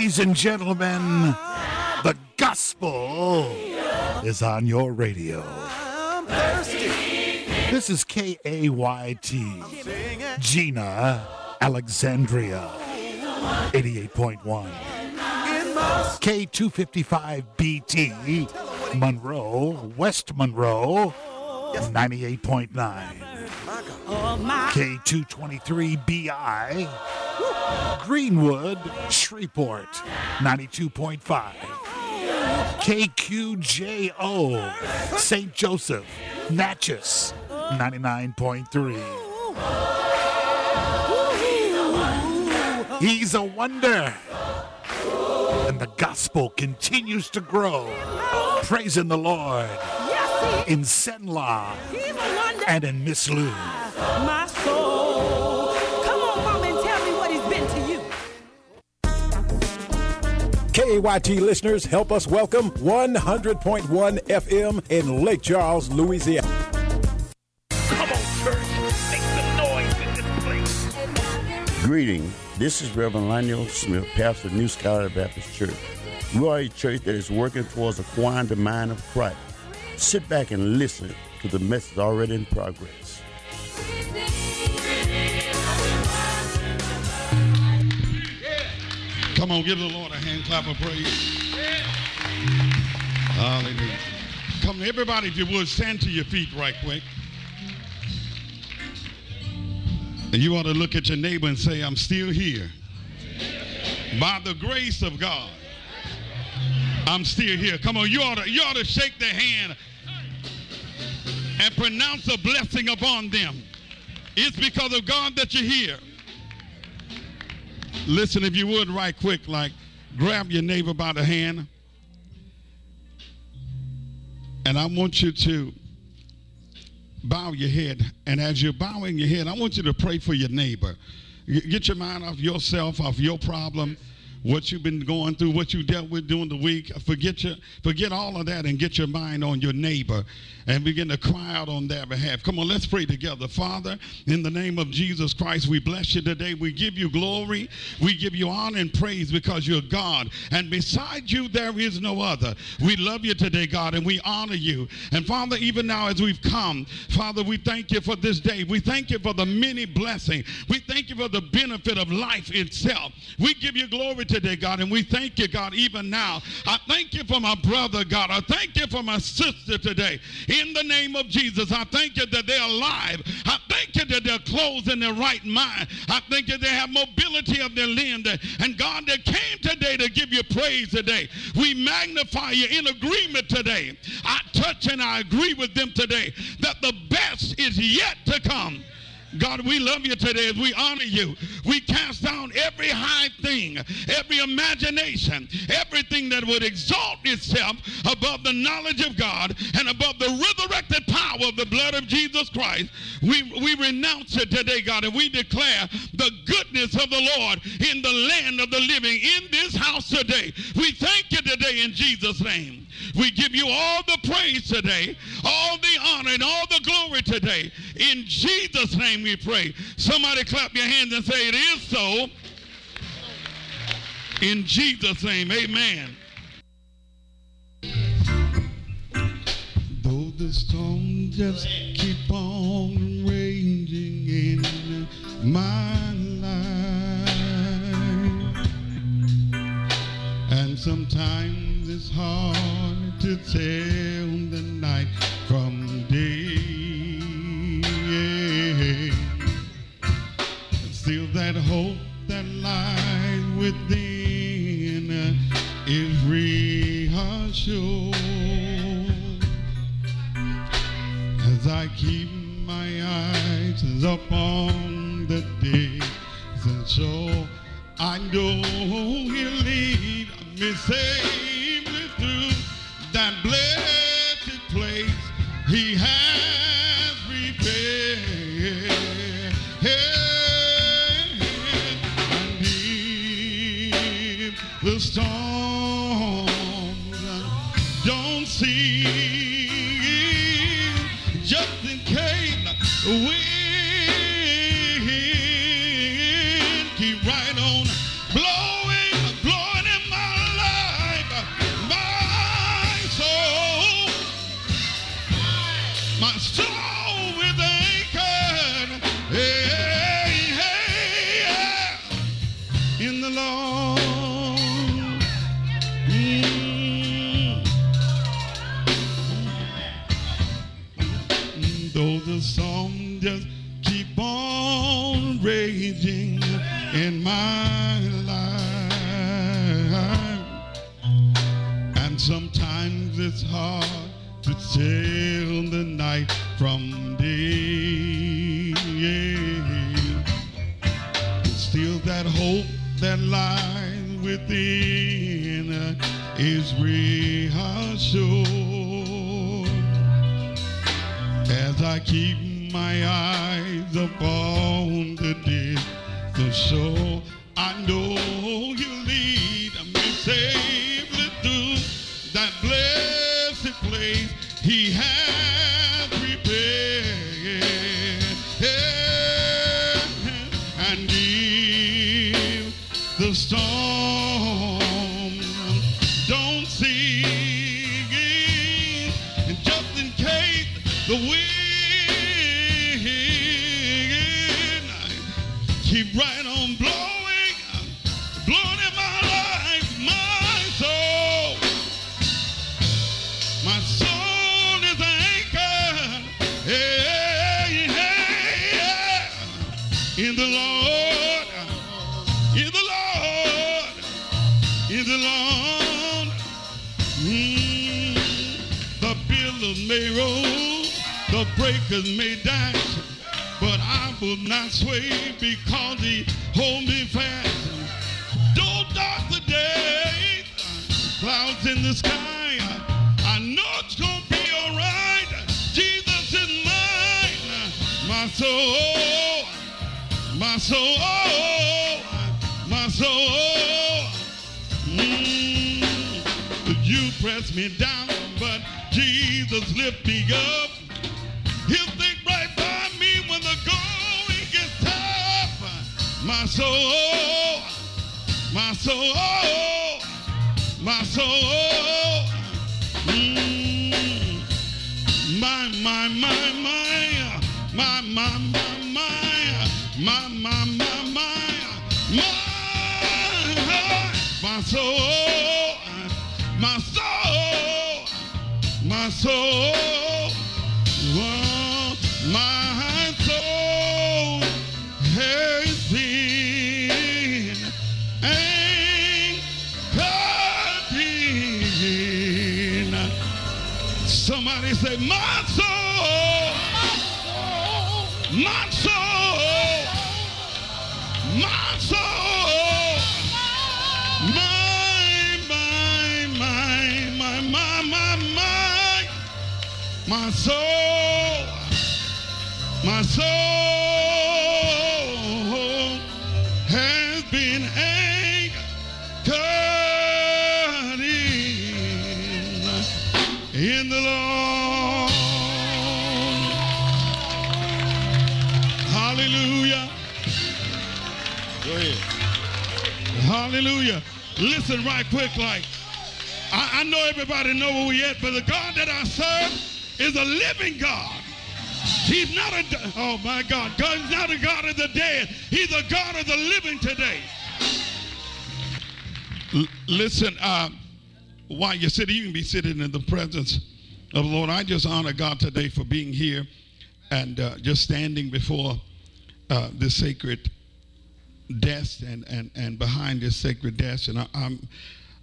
Ladies and gentlemen, the gospel is on your radio. This is K A Y T, Jena, Alexandria, 88.1. K255BT, Monroe, West Monroe, 98.9. K223BI, Greenwood, Shreveport, 92.5. KQJO, St. Joseph, Natchez, 99.3. He's a wonder. And the gospel continues to grow. Praising the Lord in CenLa and in Miss Lou. KAYT listeners, help us welcome 100.1 FM in Lake Charles, Louisiana. Come on, church. Make some noise in this place. Greeting. This is Reverend Lionel Smith, pastor of New Skyline Baptist Church. We are a church that is working towards acquiring the mind of Christ. Sit back and listen to the message already in progress. Come on, give the Lord a hand clap of praise. Hallelujah. Come, everybody, if you would, stand to your feet right quick. And you ought to look at your neighbor and say, I'm still here. By the grace of God, I'm still here. Come on, you ought to, you ought to shake their hand and pronounce a blessing upon them. It's because of God that you're here. Listen, if you would, right quick, like grab your neighbor by the hand. And I want you to bow your head. And as you're bowing your head, I want you to pray for your neighbor. Get your mind off yourself, off your problem, what you've been going through, what you dealt with during the week. Forget your, forget all of that and get your mind on your neighbor and begin to cry out on their behalf. Come on, let's pray together. Father, in the name of Jesus Christ, we bless you today. We give you glory. We give you honor and praise because you're God. And beside you, there is no other. We love you today, God, and we honor you. And Father, even now as we've come, Father, we thank you for this day. We thank you for the many blessings. We thank you for the benefit of life itself. We give you glory today, God, and we thank you, God, even now. I thank you for my brother, God. I thank you for my sister today. In the name of Jesus, I thank you that they're alive. I thank you that they're clothed in their right mind. I thank you they have mobility of their limb. And God, they came today to give you praise today. We magnify you in agreement today. I touch and I agree with them today that the best is yet to come. God, we love you today as we honor you. We cast down every high thing, every imagination, everything that would exalt itself above the knowledge of God and above the resurrected power of the blood of Jesus Christ. We, we renounce it today, God, and we declare the goodness of the Lord in the land of the living in this house today. We thank you today in Jesus' name. We give you all the praise today, all the honor and all the glory today. In Jesus' name we pray. Somebody clap your hands and say, It is so. In Jesus' name, amen. Though the storm just keep on raging in my life, and sometimes it's hard to tell the that hope that lies within is reassured. As I keep my eyes upon the days and so I know He'll lead me safely lies within is reassured as I keep my eyes upon the distant shore. I know breakers may dash, but I will not sway because He hold me fast. Don't dark the day, clouds in the sky. I know it's gonna be alright. Jesus is mine, my soul, my soul, my soul. Mm, you press me down, but Jesus lift me up. soul, my soul, my soul, mm. my, my, my, my, my, my, my. Right quick, like I, I know everybody know where we at, but the God that I serve is a living God. He's not a oh my God. God's not a God of the dead. He's a God of the living today. L- listen, uh, while you're sitting, you can be sitting in the presence of the Lord. I just honor God today for being here and uh, just standing before uh, this sacred desk and, and, and behind this sacred desk. And I, I'm,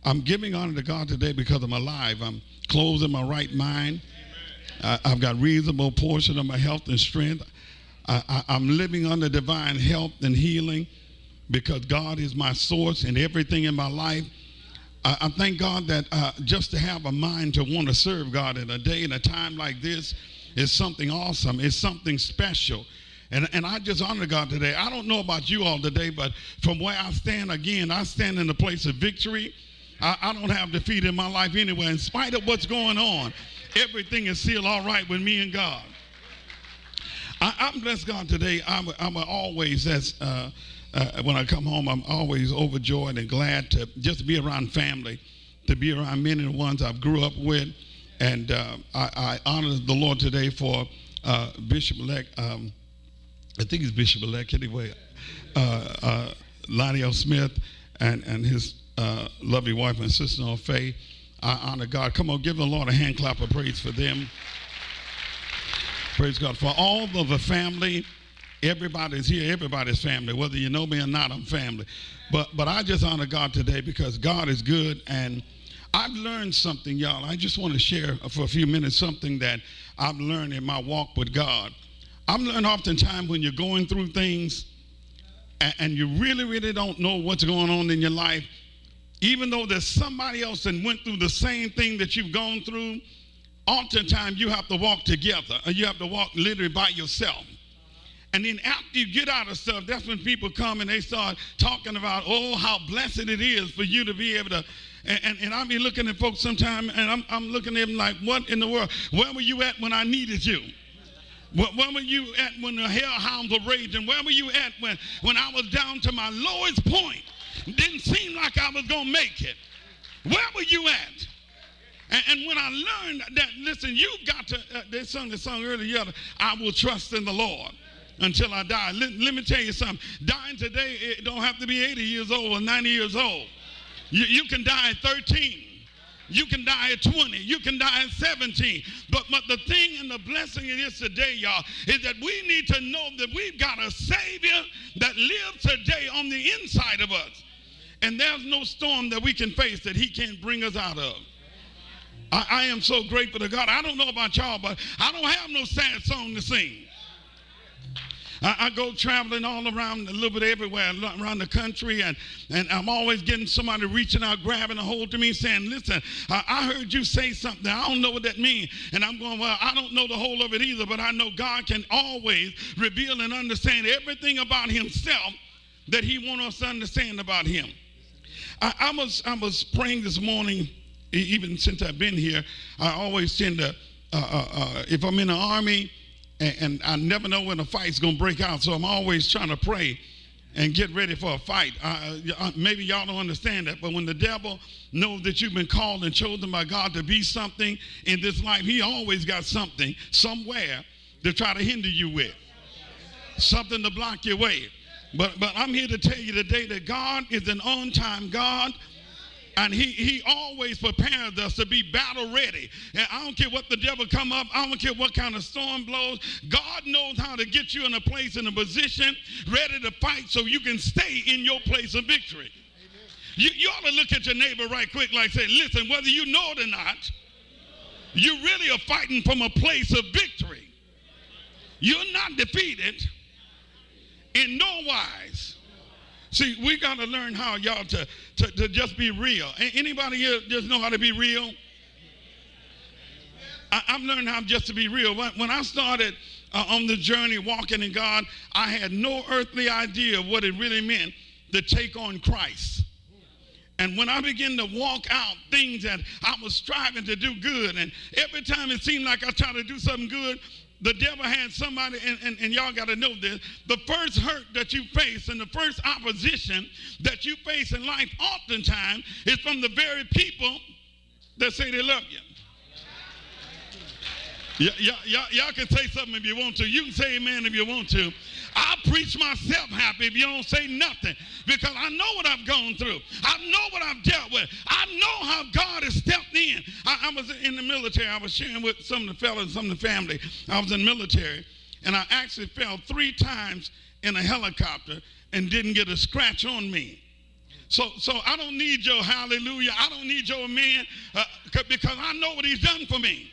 I'm giving honor to God today because I'm alive. I'm clothed in my right mind. I, I've got reasonable portion of my health and strength. I, I, I'm living under divine health and healing because God is my source in everything in my life. I, I thank God that uh, just to have a mind to want to serve God in a day and a time like this is something awesome. It's something special. And, and I just honor God today. I don't know about you all today, but from where I stand again, I stand in the place of victory. I, I don't have defeat in my life anyway. In spite of what's going on, everything is still all right with me and God. I, I'm blessed God today. I'm, I'm always, as uh, uh, when I come home, I'm always overjoyed and glad to just be around family, to be around men and ones I've grew up with. And uh, I, I honor the Lord today for uh, Bishop-elect, um, I think he's Bishop-elect anyway, uh, uh, Lionel Smith and, and his uh, lovely wife and sister-in-law, Faye. I honor God. Come on, give the Lord a hand clap of praise for them. Praise God. For all of the family, everybody's here, everybody's family. Whether you know me or not, I'm family. But but I just honor God today because God is good and I've learned something, y'all. I just want to share for a few minutes something that I've learned in my walk with God. I've learned oftentimes when you're going through things and, and you really, really don't know what's going on in your life, even though there's somebody else that went through the same thing that you've gone through, oftentimes you have to walk together or you have to walk literally by yourself. And then after you get out of stuff, that's when people come and they start talking about, oh, how blessed it is for you to be able to. And, and, and I'll be looking at folks sometime and I'm, I'm looking at them like, what in the world? Where were you at when I needed you? Where, were you at when the hellhounds were raging? Where were you at when, when I was down to my lowest point? Didn't seem like I was going to make it. Where were you at? And, and, when I learned that, listen, you've got to, uh, they sung the song earlier, I will trust in the Lord until I die. Let, let, me tell you something. Dying today, it don't have to be 80 years old or 90 years old. You, you can die at 13. You can die at 20. You can die at 17. But, but the thing and the blessing it is today, y'all, is that we need to know that we've got a Savior that lives today on the inside of us. And there's no storm that we can face that He can't bring us out of. I, I am so grateful to God. I don't know about y'all, but I don't have no sad song to sing. I, I, go traveling all around a little bit everywhere around the country, and, and I'm always getting somebody reaching out, grabbing a hold to me, saying, Listen, I, I heard you say something. I don't know what that means. And I'm going, Well, I don't know the whole of it either, but I know God can always reveal and understand everything about Himself that He wants us to understand about Him. I, I, was, I was praying this morning, even since I've been here. I always tend to, uh, uh, uh, if I'm in the army, and, and I never know when a fight's going to break out. So I'm always trying to pray and get ready for a fight. Maybe y'all don't understand that, but when the devil knows that you've been called and chosen by God to be something in this life, he always got something somewhere to try to hinder you with, something to block your way. But, but I'm here to tell you today that God is an on time God. And he, he always prepares us to be battle ready. And I don't care what the devil come up. I don't care what kind of storm blows. God knows how to get you in a place, in a position, ready to fight so you can stay in your place of victory. You, you ought to look at your neighbor right quick like say, listen, whether you know it or not, you really are fighting from a place of victory. You're not defeated in no wise. See, we got to learn how, y'all, to, to, to just be real. Anybody here just know how to be real? I, am learning how just to be real. When, when I started uh, on the journey walking in God, I had no earthly idea of what it really meant to take on Christ. And when I began to walk out things that I was striving to do good, and every time it seemed like I tried to do something good, the devil had somebody, and, and, and y'all got to know this the first hurt that you face and the first opposition that you face in life, oftentimes, is from the very people that say they love you. Y'all can say something if you want to. You can say amen if you want to. I preach myself happy if you don't say nothing because I know what I've gone through. I know what I've dealt with. I know how God has stepped in. I, I was in the military. I was sharing with some of the fellas, some of the family. I was in the military, and I actually fell three times in a helicopter and didn't get a scratch on me. So, so I don't need your hallelujah. I don't need your amen uh, because I know what he's done for me.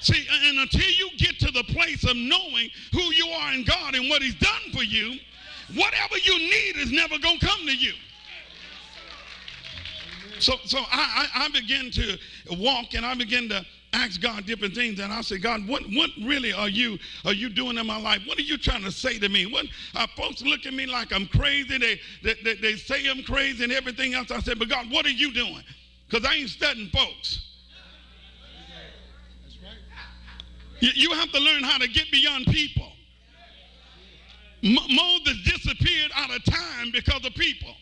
See, and until you get to the place of knowing who you are in God and what He's done for you, whatever you need is never going to come to you. So, so I, I, I begin to walk and I begin to ask God different things, and I say, God, what, what really are you are you doing in my life? What are you trying to say to me? What uh, folks look at me like I'm crazy? They, they, they, they say I'm crazy and everything else. I said, but God, what are you doing? Because I ain't studying folks. You have to learn how to get beyond people. Moses disappeared out of time because of people.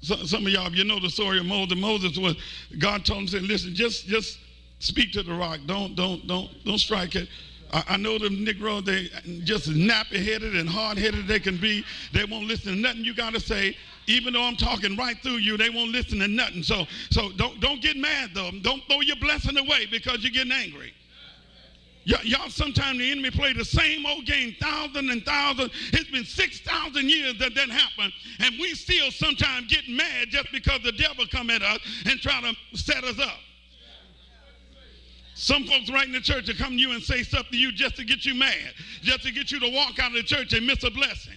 So, some of y'all, if you know the story of Moses. Moses was God told him, "Say, listen, just just speak to the rock. Don't don't don't don't strike it." I, I know them Negroes. They just nappy headed and hard headed they can be. They won't listen to nothing you got to say. Even though I'm talking right through you, they won't listen to nothing. So so don't don't get mad though. Don't throw your blessing away because you're getting angry. Y'all, sometimes the enemy play the same old game, thousand and thousand. It's been 6,000 years that that happened. And we still sometimes get mad just because the devil come at us and try to set us up. Some folks right in the church will come to you and say stuff to you just to get you mad, just to get you to walk out of the church and miss a blessing.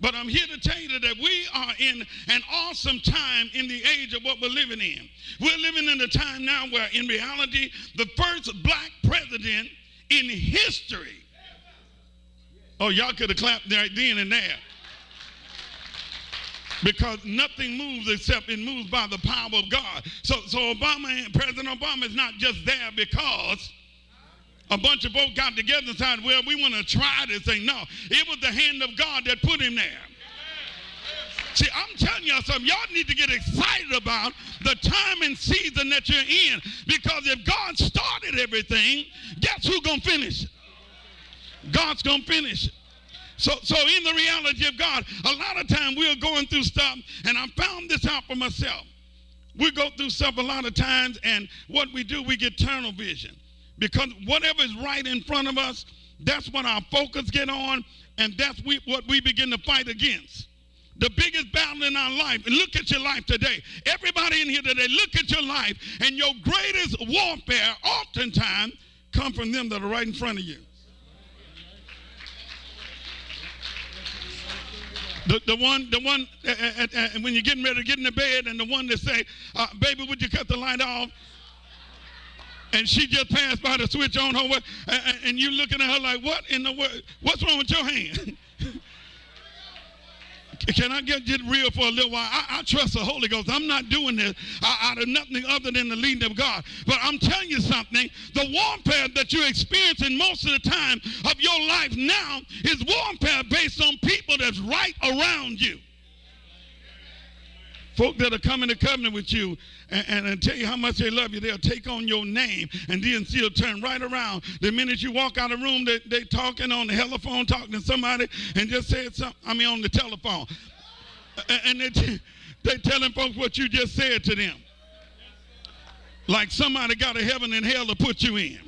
But I'm here to tell you that we are in an awesome time in the age of what we're living in. We're living in a time now where, in reality, the first black president in history. Oh, y'all could have clapped right then and there. Because nothing moves except it moves by the power of God. So, so Obama, President Obama is not just there because a bunch of folks got together and said, well, we want to try this thing. No, it was the hand of God that put him there. See, I'm telling y'all something. Y'all need to get excited about the time and season that you're in. Because if God started everything, guess who's going to finish it? God's going to finish it. So, so in the reality of God, a lot of time we're going through stuff, and I found this out for myself. We go through stuff a lot of times, and what we do, we get tunnel vision. Because whatever is right in front of us, that's what our focus get on, and that's we, what we begin to fight against. The biggest battle in our life, and look at your life today. Everybody in here today, look at your life, and your greatest warfare oftentimes come from them that are right in front of you. The, the one, the one, uh, uh, uh, when you're getting ready to get in the bed, and the one that say, uh, "Baby, would you cut the light off?" And she just passed by the switch on her way, and, and you looking at her like, "What in the world? What's wrong with your hand?" Can I get, get real for a little while? I, I trust the Holy Ghost. I'm not doing this out of nothing other than the leading of God. But I'm telling you something. The warfare that you're experiencing most of the time of your life now is warfare based on people that's right around you. Folk that are coming to covenant with you and, and, and, tell you how much they love you, they'll take on your name and then still turn right around. The minute you walk out of the room, they, they talking on the telephone, talking to somebody, and just said something, I mean on the telephone. And, they, they telling folks what you just said to them. Like somebody got a heaven and hell to put you in.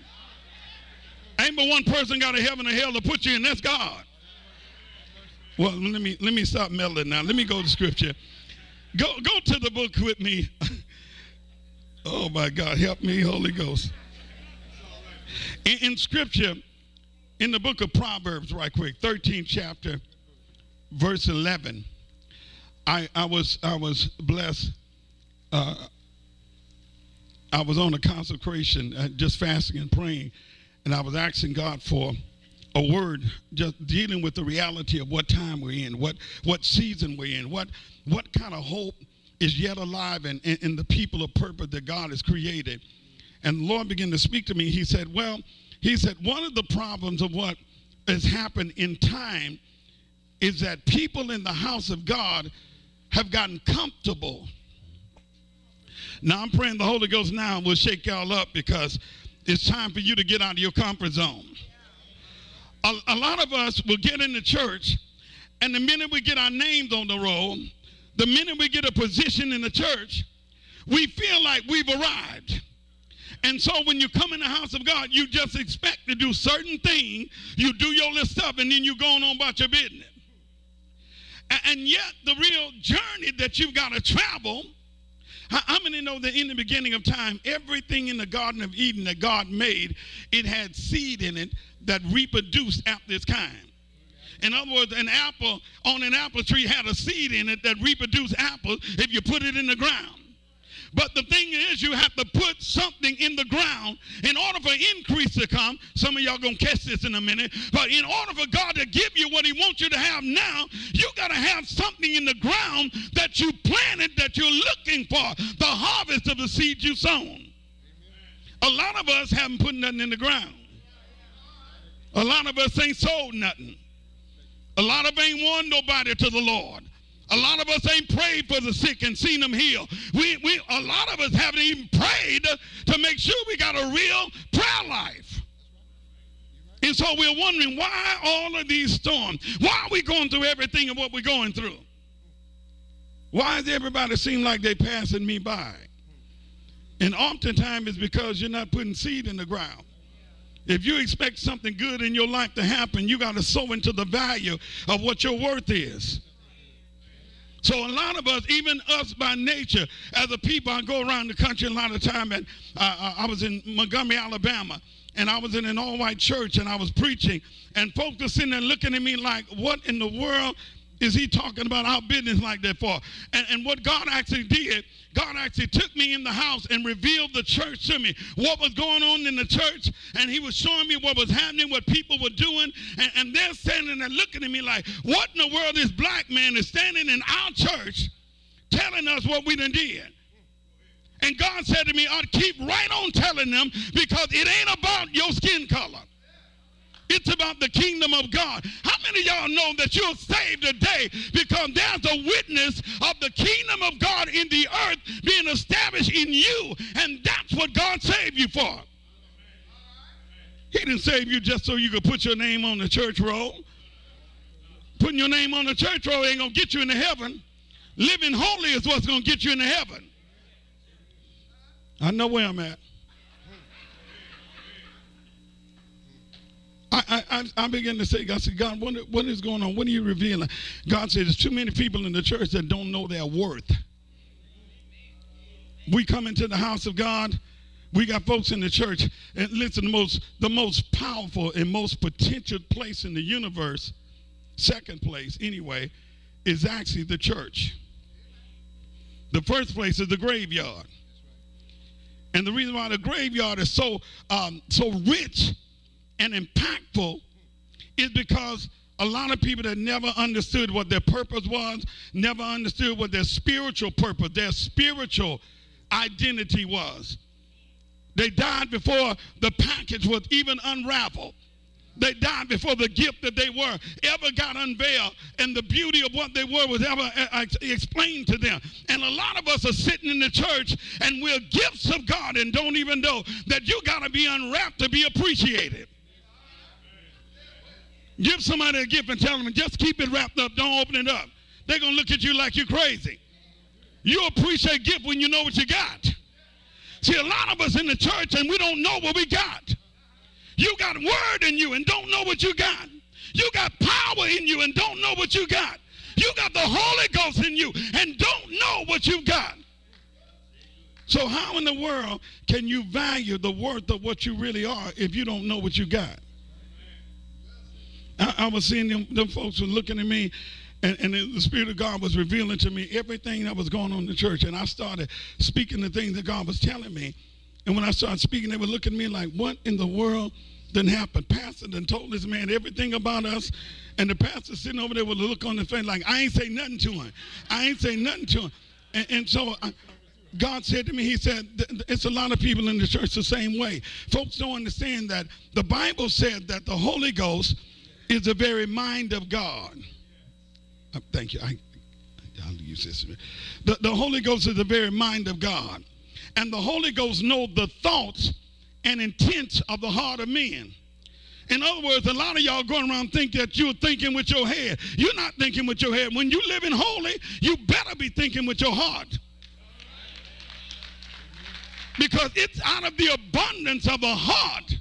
Ain't but one person got a heaven and hell to put you in, that's God. Well, let me let me stop meddling now. Let me go to scripture. Go, go to the book with me. oh my God, help me, Holy Ghost. In, in, scripture, in the book of Proverbs, right quick, 13th chapter, verse 11. I, I was I was blessed. Uh, I was on a consecration, uh, just fasting and praying, and I was asking God for a word just dealing with the reality of what time we're in, what what season we're in, what what kind of hope is yet alive in, in, in, the people of purpose that God has created. And the Lord began to speak to me. He said, Well, he said, one of the problems of what has happened in time is that people in the house of God have gotten comfortable. Now I'm praying the Holy Ghost now will shake y'all up because it's time for you to get out of your comfort zone. A, a lot of us will get in the church, and the minute we get our names on the roll, the minute we get a position in the church, we feel like we've arrived. And so when you come in the house of God, you just expect to do certain things. You do your little stuff, and then you're going on about your business. And yet, the real journey that you've got to travel. How many know that in the beginning of time, everything in the Garden of Eden that God made, it had seed in it that reproduced after its kind? In other words, an apple on an apple tree had a seed in it that reproduced apples if you put it in the ground. But the thing is, you have to put something in the ground in order for increase to come. Some of y'all gonna catch this in a minute. But in order for God to give you what He wants you to have now, you gotta have something in the ground that you planted that you're looking for. The harvest of the seed you sown. A lot of us haven't put nothing in the ground. A lot of us ain't sold nothing. A lot of ain't won nobody to the Lord. A lot of us ain't prayed for the sick and seen them heal. We, we, a lot of us haven't even prayed to make sure we got a real prayer life. And so we're wondering why all of these storms? Why are we going through everything of what we're going through? Why does everybody seem like they're passing me by? And oftentimes it's because you're not putting seed in the ground. If you expect something good in your life to happen, you got to sow into the value of what your worth is. So a lot of us, even us by nature, as a people, I go around the country a lot of time. And uh, I was in Montgomery, Alabama, and I was in an all-white church, and I was preaching, and folks were sitting there looking at me like, "What in the world is he talking about our business like that for?" And, and what God actually did, God actually took me in the house and revealed the church to me, what was going on in the church, and He was showing me what was happening, what people were doing, and, and they're standing there looking at me like, "What in the world? This black man is standing in our church, telling us what we done did." And God said to me, I'd keep right on telling them because it ain't about your skin color. It's about the kingdom of God. How many of y'all know that you're saved today because there's a witness of the kingdom of God in the earth being established in you, and that's what God saved you for. He didn't save you just so you could put your name on the church roll. Putting your name on the church roll ain't going to get you into heaven. Living holy is what's going to get you into heaven. I know where I'm at. I, I, I began to say, God said, God, what, what is going on? What are you revealing? God said, there's too many people in the church that don't know their worth. We come into the house of God. We got folks in the church, and listen, the most, the most powerful and most potential place in the universe, second place anyway, is actually the church. The first place is the graveyard. And the reason why the graveyard is so um, so rich and impactful is because a lot of people that never understood what their purpose was, never understood what their spiritual purpose, their spiritual identity was. They died before the package was even unraveled. They died before the gift that they were ever got unveiled and the beauty of what they were was ever uh, explained to them. And a lot of us are sitting in the church and we're gifts of God and don't even know that you got to be unwrapped to be appreciated. Give somebody a gift and tell them, just keep it wrapped up, don't open it up. They're going to look at you like you're crazy. You appreciate gift when you know what you got. See, a lot of us in the church and we don't know what we got. You got word in you and don't know what you got. You got power in you and don't know what you got. You got the Holy Ghost in you and don't know what you've got. So how in the world can you value the worth of what you really are if you don't know what you got? I, I was seeing them, them folks were looking at me and, and, the Spirit of God was revealing to me everything that was going on in the church. And I started speaking the things that God was telling me. And when I started speaking, they were looking at me like, what in the world didn't happen? Pastor done told this man everything about us. And the pastor sitting over there with a look on his face like, I ain't say nothing to him. I ain't say nothing to him. And, and so I, God said to me, He said, it's a lot of people in the church the same way. Folks don't understand that the Bible said that the Holy Ghost is the very mind of God. Uh, thank you. I, I'll use this. The, the Holy Ghost is the very mind of God. And the Holy Ghost knows the thoughts and intents of the heart of men. In other words, a lot of y'all going around think that you're thinking with your head. You're not thinking with your head. When you live in holy, you better be thinking with your heart. Because it's out of the abundance of the heart,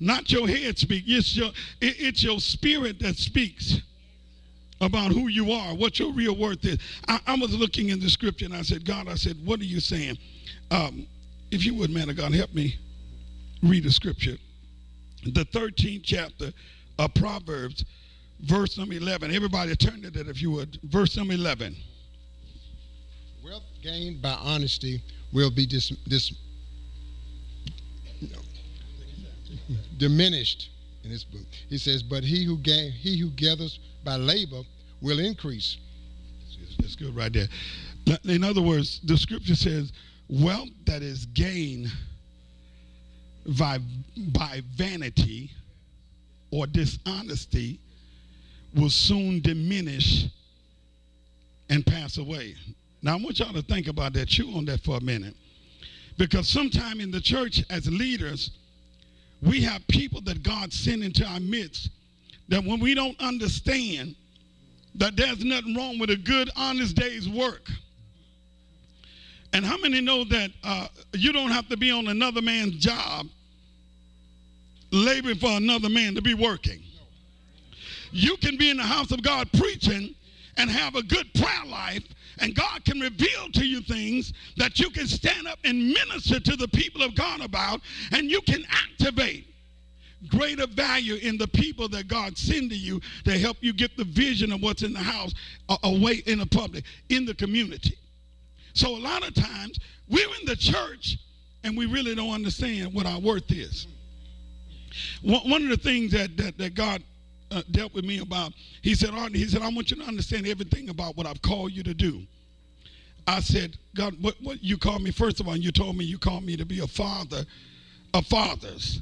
not your head speak. It's your, it's your spirit that speaks about who you are, what your real worth is. I, I, was looking in the scripture and I said, God, I said, what are you saying? Um, if you would, man of God, help me read the scripture. The 13th chapter of Proverbs, verse number 11. Everybody turn to that if you would. Verse number 11. Wealth gained by honesty will be dis, dis, diminished in this book. He says, but he who gain, he who gathers by labor will increase. That's good right there. In other words, the scripture says, wealth that is gained by, by vanity or dishonesty will soon diminish and pass away. Now, I want y'all to think about that, chew on that for a minute. Because sometime in the church, as leaders, we have people that God sent into our midst that when we don't understand that there's nothing wrong with a good, honest day's work. And how many know that uh, you don't have to be on another man's job laboring for another man to be working. You can be in the house of God preaching and have a good prayer life, and God can reveal to you things that you can stand up and minister to the people of God about, and you can activate greater value in the people that God send to you to help you get the vision of what's in the house uh, away in the public, in the community. So a lot of times we're in the church and we really don't understand what our worth is. One of the things that, that, that God uh, dealt with me about, he said, Arden, he said, I want you to understand everything about what I've called you to do. I said, God, what, what you called me, first of all, you told me you called me to be a father of fathers.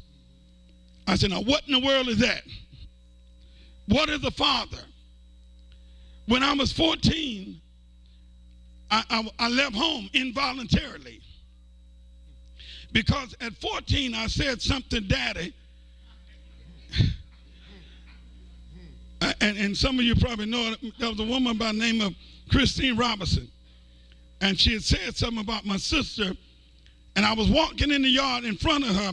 I said, now what in the world is that? What is a father? When I was 14, I, I, I left home involuntarily. Because at 14, I said something, Daddy. And, and some of you probably know there was a woman by the name of Christine Robinson. And she had said something about my sister. And I was walking in the yard in front of her.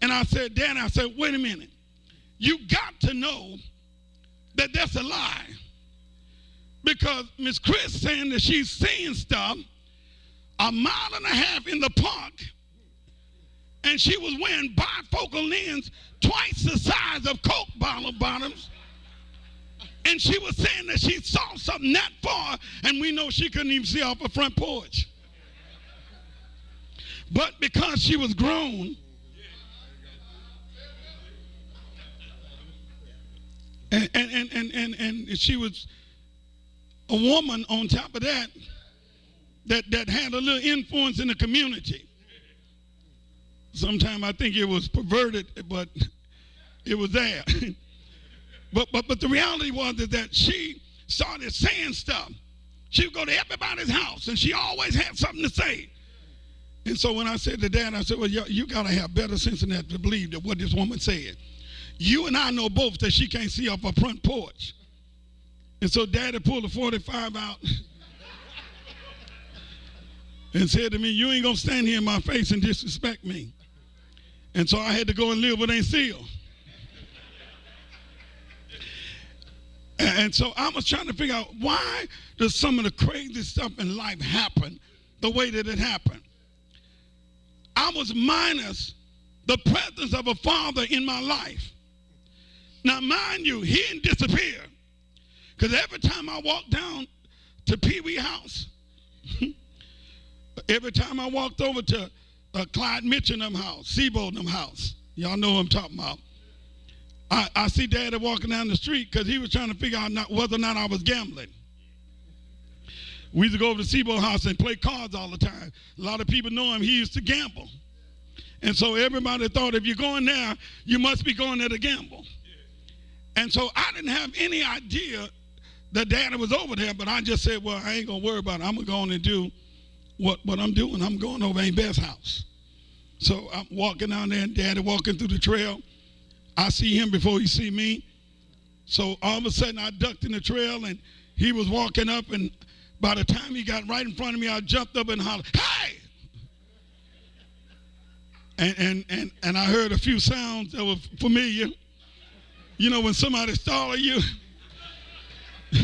And I said, Daddy, I said, wait a minute. You got to know that that's a lie. Because Miss Chris saying that she's seeing stuff a mile and a half in the park and she was wearing bifocal lens twice the size of Coke bottle bottoms. And she was saying that she saw something that far, and we know she couldn't even see off her front porch. But because she was grown, and, and, and, and, and, she was a woman on top of that, that, that had a little influence in the community. Sometimes I think it was perverted, but it was there. but, but, but the reality was that she started saying stuff. She would go to everybody's house, and she always had something to say. And so when I said to dad, I said, well, you, you got to have better sense than that to believe that what this woman said. You and I know both that she can't see off her front porch. And so daddy pulled a 45 out and said to me, you ain't going to stand here in my face and disrespect me. And so I had to go and live with Aunt Seal. And so I was trying to figure out why does some of the crazy stuff in life happen the way that it happened. I was minus the presence of a father in my life. Now, mind you, he didn't disappear. Because every time I walked down to Pee Wee House, every time I walked over to uh, Clyde Mitchell house, Sebo house. Y'all know what I'm talking about. I, I see Daddy walking down the street because he was trying to figure out not, whether or not I was gambling. We used to go over to Sebo house and play cards all the time. A lot of people know him. He used to gamble. And so everybody thought if you're going there, you must be going there to gamble. And so I didn't have any idea that daddy was over there, but I just said, well, I ain't going to worry about it. I'm going to go on and do what, what I'm doing. I'm going over Aunt Beth's house. So I'm walking down there, and Daddy walking through the trail. I see him before he see me. So all of a sudden, I ducked in the trail, and he was walking up, and by the time he got right in front of me, I jumped up and hollered, "Hey!" And and and and I heard a few sounds that were familiar. You know, when somebody startled you.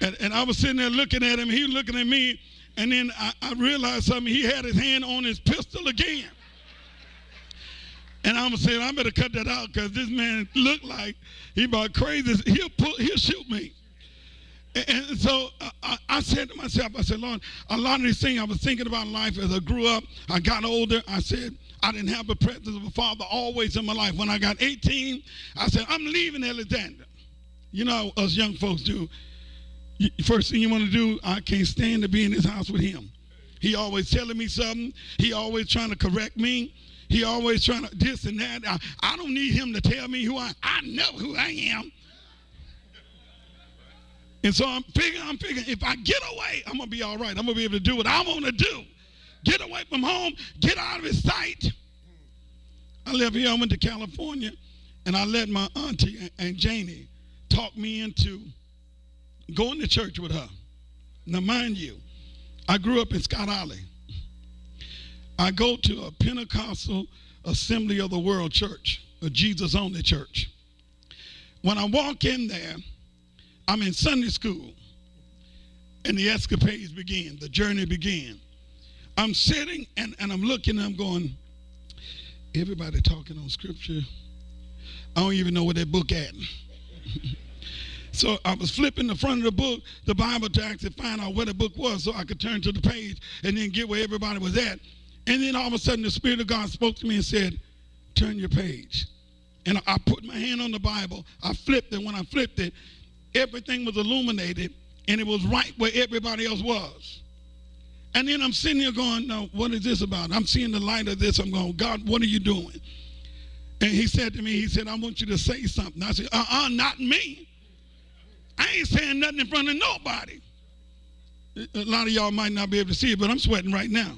And, and I was sitting there looking at him, he was looking at me, and then I, I realized something. He had his hand on his pistol again. And I'm saying, I better cut that out because this man looked like he about crazy. He'll pull, he'll shoot me. And, so I, said to myself, I said, Lord, a lot of these things I was thinking about life as I grew up, I got older. I said, I didn't have the presence of a father always in my life. When I got 18, I said, I'm leaving Alexander. You know, us young folks do first thing you want to do, I can't stand to be in this house with him. He always telling me something. He always trying to correct me. He always trying to this and that. I, I don't need him to tell me who I I know who I am. And so I'm figuring, I'm figuring if I get away, I'm gonna be all right. I'm gonna be able to do what I want to do. Get away from home, get out of his sight. I left here, I went to California, and I let my auntie and Janie talk me into going to church with her. Now, mind you, I grew up in Scott Olly. I go to a Pentecostal Assembly of the World Church, a Jesus only church. When I walk in there, I'm in Sunday school, and the escapades begin, the journey began. I'm sitting and, and I'm looking, and I'm going, everybody talking on scripture. I don't even know where that book at. so I was flipping the front of the book, the Bible to actually find out where the book was so I could turn to the page and then get where everybody was at. And then all of a sudden the Spirit of God spoke to me and said, Turn your page. And I put my hand on the Bible. I flipped it. When I flipped it, everything was illuminated and it was right where everybody else was. And then I'm sitting here going, No, what is this about? I'm seeing the light of this. I'm going, God, what are you doing? And he said to me, He said, I want you to say something. I said, Uh uh-uh, uh not me. I ain't saying nothing in front of nobody. A lot of y'all might not be able to see it, but I'm sweating right now.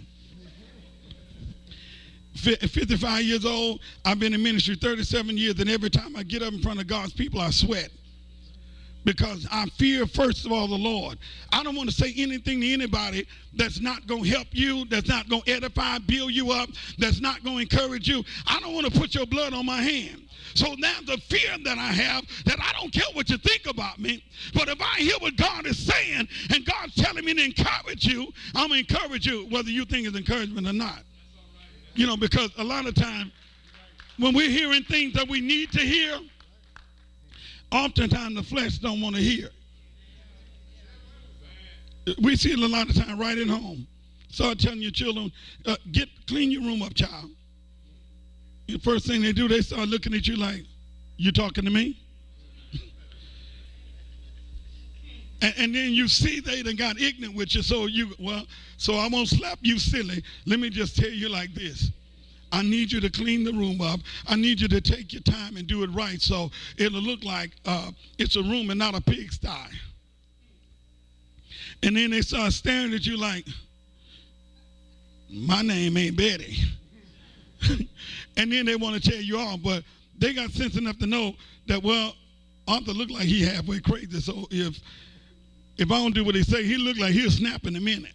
55 years old. I've been in ministry 37 years, and every time I get up in front of God's people, I sweat. Because I fear, first of all, the Lord. I don't want to say anything to anybody that's not going to help you, that's not going to edify, build you up, that's not going to encourage you. I don't want to put your blood on my hand. So now the fear that I have that I don't care what you think about me, but if I hear what God is saying and God's telling me to encourage you, I'm going to encourage you whether you think it's encouragement or not. You know, because a lot of time when we're hearing things that we need to hear, oftentimes the flesh don't want to hear. We see it a lot of time right at home. Start telling your children, uh, get clean your room up, child. The first thing they do, they start looking at you like, you talking to me? And, and, then you see they done got ignorant with you, so you, well, so I won't slap you silly. Let me just tell you like this. I need you to clean the room up. I need you to take your time and do it right so it'll look like uh, it's a room and not a pigsty. And then they start staring at you like, my name ain't Betty. and then they want to tell you all, but they got sense enough to know that, well, Arthur looked like he halfway crazy, so if if I don't do what he say, he look like he'll snap in a minute.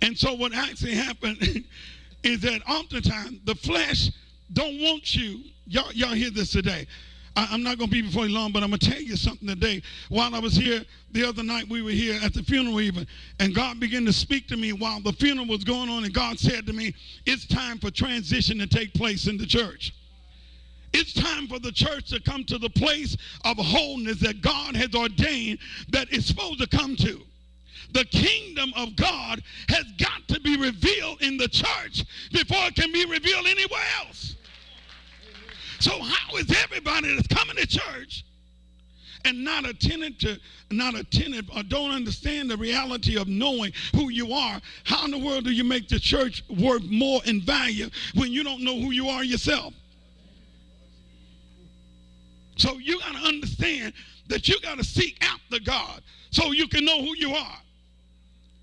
And so what actually happened is that oftentimes the flesh don't want you. Y'all, y'all hear this today. I, am not going to be before you long, but I'm going to tell you something today. While I was here the other night, we were here at the funeral even, and God began to speak to me while the funeral was going on, and God said to me, it's time for transition to take place in the church. It's time for the church to come to the place of wholeness that God has ordained that it's supposed to come to the kingdom of God has got to be revealed in the church before it can be revealed anywhere else. So how is everybody that's coming to church and not attentive to not attentive or don't understand the reality of knowing who you are, how in the world do you make the church worth more in value when you don't know who you are yourself? So you got to understand that you got to seek the God so you can know who you are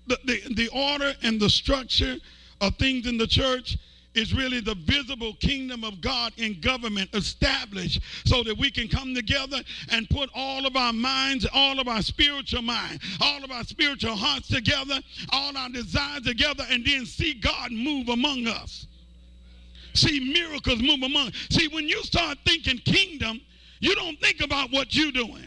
the, the, the order and the structure of things in the church is really the visible kingdom of God in government established so that we can come together and put all of our minds, all of our spiritual mind, all of our spiritual hearts together, all our desires together, and then see God move among us. See miracles move among. See, when you start thinking kingdom, you don't think about what you're doing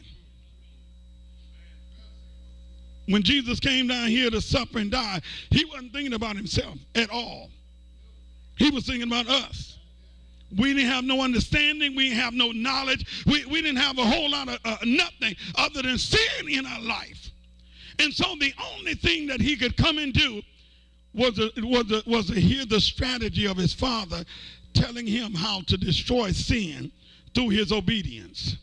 when Jesus came down here to suffer and die, he wasn't thinking about himself at all. He was thinking about us. We didn't have no understanding. We didn't have no knowledge. We, we didn't have a whole lot of uh, nothing other than sin in our life. And so the only thing that he could come and do was, was, was to hear the strategy of his father telling him how to destroy sin through his obedience.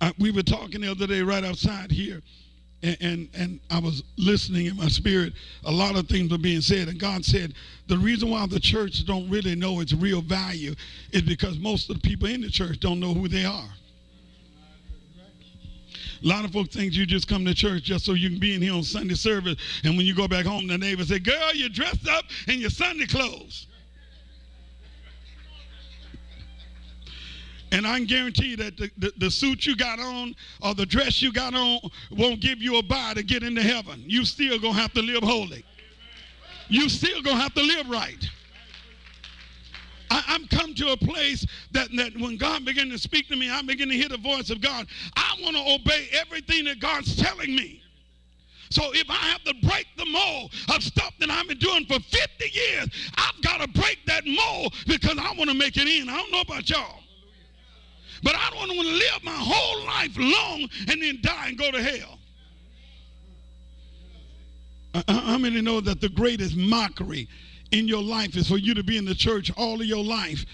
Uh, we were talking the other day right outside here and, and, and I was listening in my spirit. A lot of things were being said, and God said the reason why the church don't really know its real value is because most of the people in the church don't know who they are. A lot of folks think you just come to church just so you can be in here on Sunday service, and when you go back home, the neighbor say, "Girl, you're dressed up in your Sunday clothes." And I can guarantee that the, the, the, suit you got on or the dress you got on won't give you a buy to get into heaven. You still gonna have to live holy. You still gonna have to live right. I, I'm come to a place that, that when God began to speak to me, I begin to hear the voice of God. I want to obey everything that God's telling me. So if I have to break the mold of stuff that I've been doing for 50 years, I've got to break that mold because I want to make it in. I don't know about y'all. But I don't want to live my whole life long and then die and go to hell. Uh, uh, How many know that the greatest mockery in your life is for you to be in the church all of your life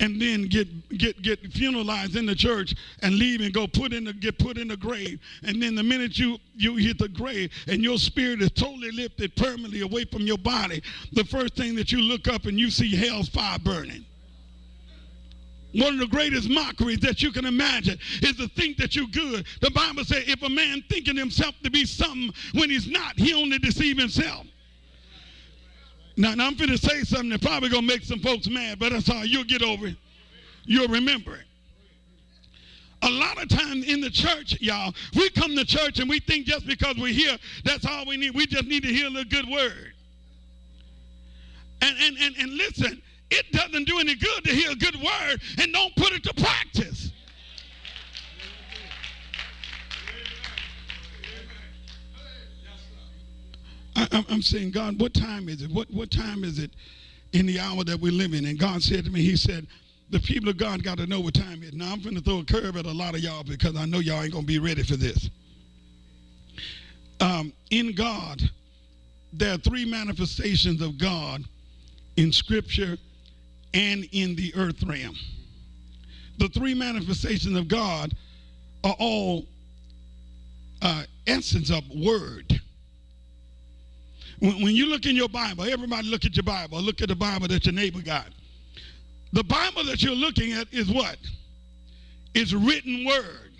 and then get get get funeralized in the church and leave and go put in the get put in the grave and then the minute you you hit the grave and your spirit is totally lifted permanently away from your body the first thing that you look up and you see hell's fire burning one of the greatest mockeries that you can imagine is to think that you're good. The Bible says if a man thinking himself to be something when he's not, he only deceive himself. Now, now I'm going to say something that probably going to make some folks mad, but that's all. You'll get over it. You'll remember it. A lot of times in the church, y'all, we come to church and we think just because we're here, that's all we need. We just need to hear a little good word. And, and, and, and listen, it doesn't do any good to hear a good word and don't put it to practice. I, I'm- I'm saying, God, what time is it? What, what time is it in the hour that we live in? And God said to me, He said, the people of God got to know what time it is. Now, I'm going to throw a curve at a lot of y'all because I know y'all ain't going to be ready for this. Um, in God, there are three manifestations of God in Scripture and in the earth realm. The three manifestations of God are all uh, essence of word. When, when you look in your Bible, everybody look at your Bible. Look at the Bible that your neighbor got. The Bible that you're looking at is what? It's written word.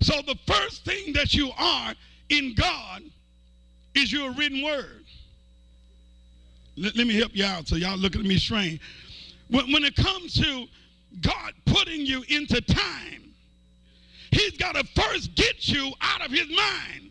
So the first thing that you are in God is your written word. Let, let me help you out so y'all looking at me strange. When, when it comes to God putting you into time, He's got to first get you out of His mind.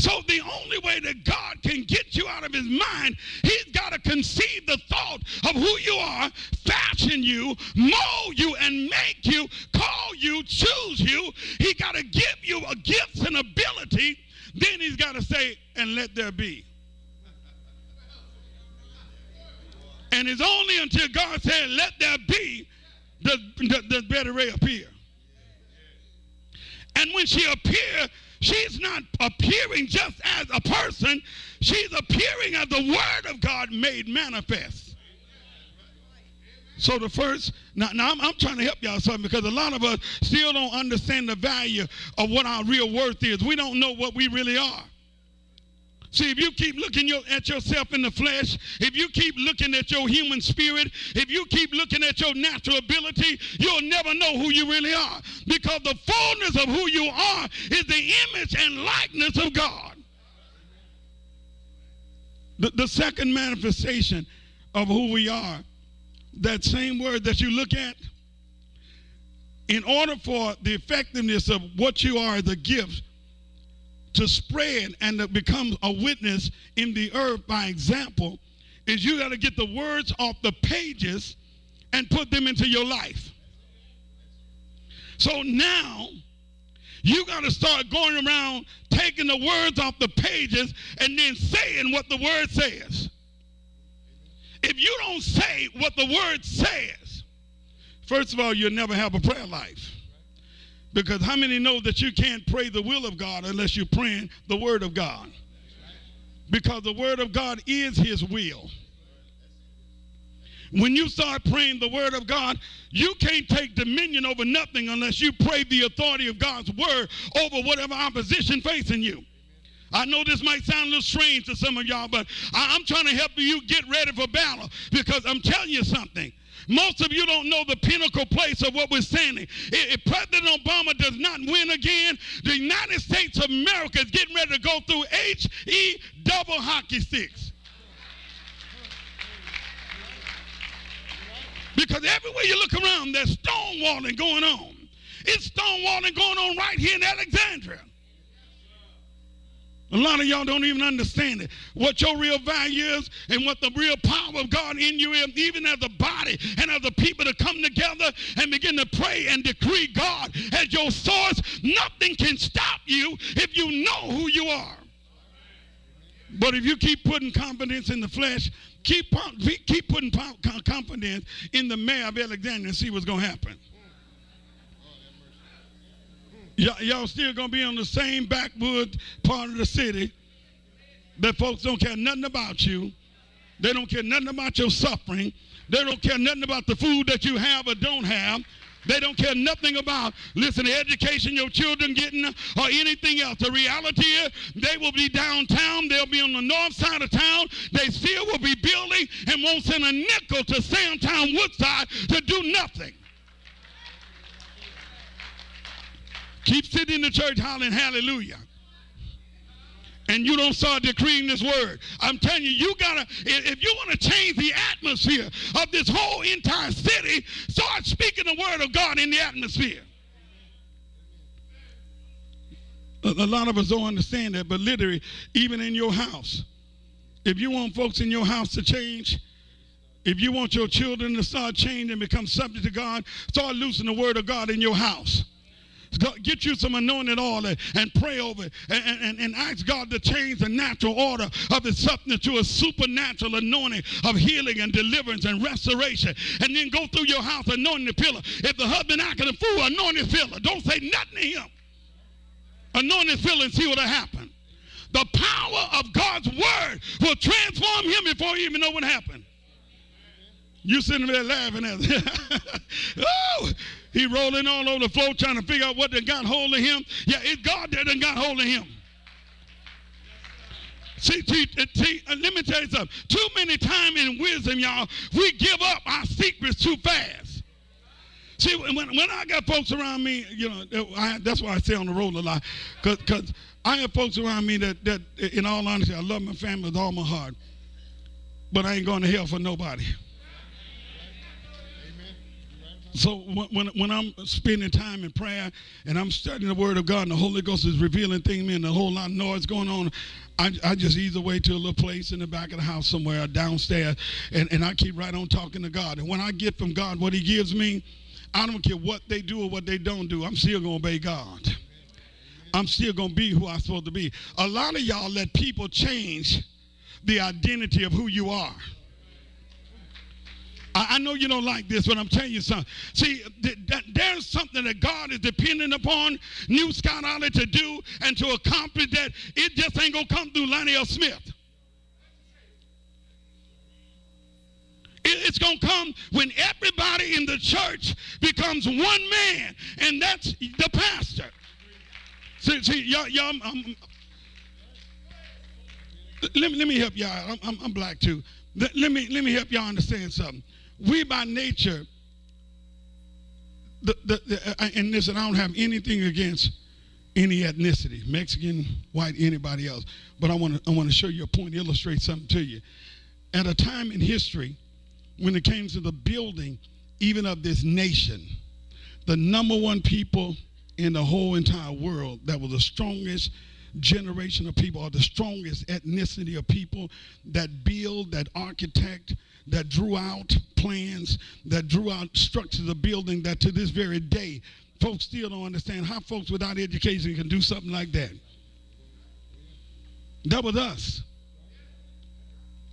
So the only way that God can get you out of his mind, he's got to conceive the thought of who you are, fashion you, mold you, and make you, call you, choose you. He got to give you a gifts and ability. Then he's got to say, and let there be. And it's only until God said, let there be, does, does Betty Ray appear. And when she appears, she's not appearing just as a person, she's appearing as the Word of God made manifest. So the first, now, now I'm, I'm trying to help y'all something because a lot of us still don't understand the value of what our real worth is. We don't know what we really are. See, if you keep looking your, at yourself in the flesh, if you keep looking at your human spirit, if you keep looking at your natural ability, you'll never know who you really are. Because the fullness of who you are is the image and likeness of God. The, the second manifestation of who we are, that same word that you look at, in order for the effectiveness of what you are, the gift, to spread and to become a witness in the earth by example is you got to get the words off the pages and put them into your life. So now you got to start going around taking the words off the pages and then saying what the word says. If you don't say what the word says, first of all, you'll never have a prayer life. Because how many know that you can't pray the will of God unless you're praying the word of God? Because the word of God is his will. When you start praying the word of God, you can't take dominion over nothing unless you pray the authority of God's word over whatever opposition facing you. I know this might sound a little strange to some of y'all, but I- I'm trying to help you get ready for battle because I'm telling you something. Most of you don't know the pinnacle place of what we're standing. If President Obama does not win again, the United States of America is getting ready to go through H-E double hockey sticks. Because everywhere you look around, there's stonewalling going on. It's stonewalling going on right here in Alexandria. A lot of y'all don't even understand it. What your real value is and what the real power of God in you is, even as a body and as a people to come together and begin to pray and decree God as your source. Nothing can stop you if you know who you are. But if you keep putting confidence in the flesh, keep, keep putting confidence in the mayor of Alexandria and see what's going to happen. Y'all still to be on the same backwood part of the city that folks don't care nothing about you. They don't care nothing about your suffering. They don't care nothing about the food that you have or don't have. They don't care nothing about, listen, the education your children getting or anything else. The reality is they will be downtown. They'll be on the north side of town. They still will be building and won't send a nickel to Samtown Woodside to do nothing. Keep sitting in the church hollering hallelujah and you don't start decreeing this word. I'm telling you, you gotta, if you want to change the atmosphere of this whole entire city, start speaking the word of God in the atmosphere. A, lot of us don't understand that, but literally, even in your house, if you want folks in your house to change, if you want your children to start changing and become subject to God, start loosing the word of God in your house. Get you some anointed oil and, pray over it and, and, and ask God to change the natural order of his substance to a supernatural anointing of healing and deliverance and restoration. And then go through your house anointing the pillar. If the husband acting a fool, anoint his pillar. Don't say nothing to him. Anoint his pillar and see what'll happen. The power of God's word will transform him before he even know what happened. You sitting there laughing at oh, he rolling all over the floor trying to figure out what done got hold of him. Yeah, it's God that done got hold of him. See, see, see, uh, let me tell you something. Too many times in wisdom, y'all, we give up our secrets too fast. See, when, when I got folks around me, you know, I, that's why I stay on the road a lot, because I have folks around me that, that, in all honesty, I love my family with all my heart, but I ain't going to hell for nobody. So when, when I'm spending time in prayer and I'm studying the Word of God and the Holy Ghost is revealing things to me and a whole lot of noise going on, I, I just ease away to a little place in the back of the house somewhere downstairs and, and I keep right on talking to God. And when I get from God what He gives me, I don't care what they do or what they don't do, I'm still going to obey God. I'm still going to be who I'm supposed to be. A lot of y'all let people change the identity of who you are. I, know you don't like this, but I'm telling you something. See, th- th- there's something that God is depending upon New Scott Olly to do and to accomplish that. It just ain't going to come through Lonnie L. Smith. It's going to come when everybody in the church becomes one man, and that's the pastor. See, see y'all, y'all I'm, let, me, let me help y'all. I'm, I'm, I'm black too. Let, let, me, let me help y'all understand something we by nature, the, the, the, uh, and listen, I don't have anything against any ethnicity, Mexican, white, anybody else. But I want to I want to show you a point, illustrate something to you. At a time in history when it came to the building, even of this nation, the number one people in the whole entire world that was the strongest generation of people or the strongest ethnicity of people that build, that architect, that drew out plans, that drew out structures of building that to this very day, folks still don't understand how folks without education can do something like that. That was us.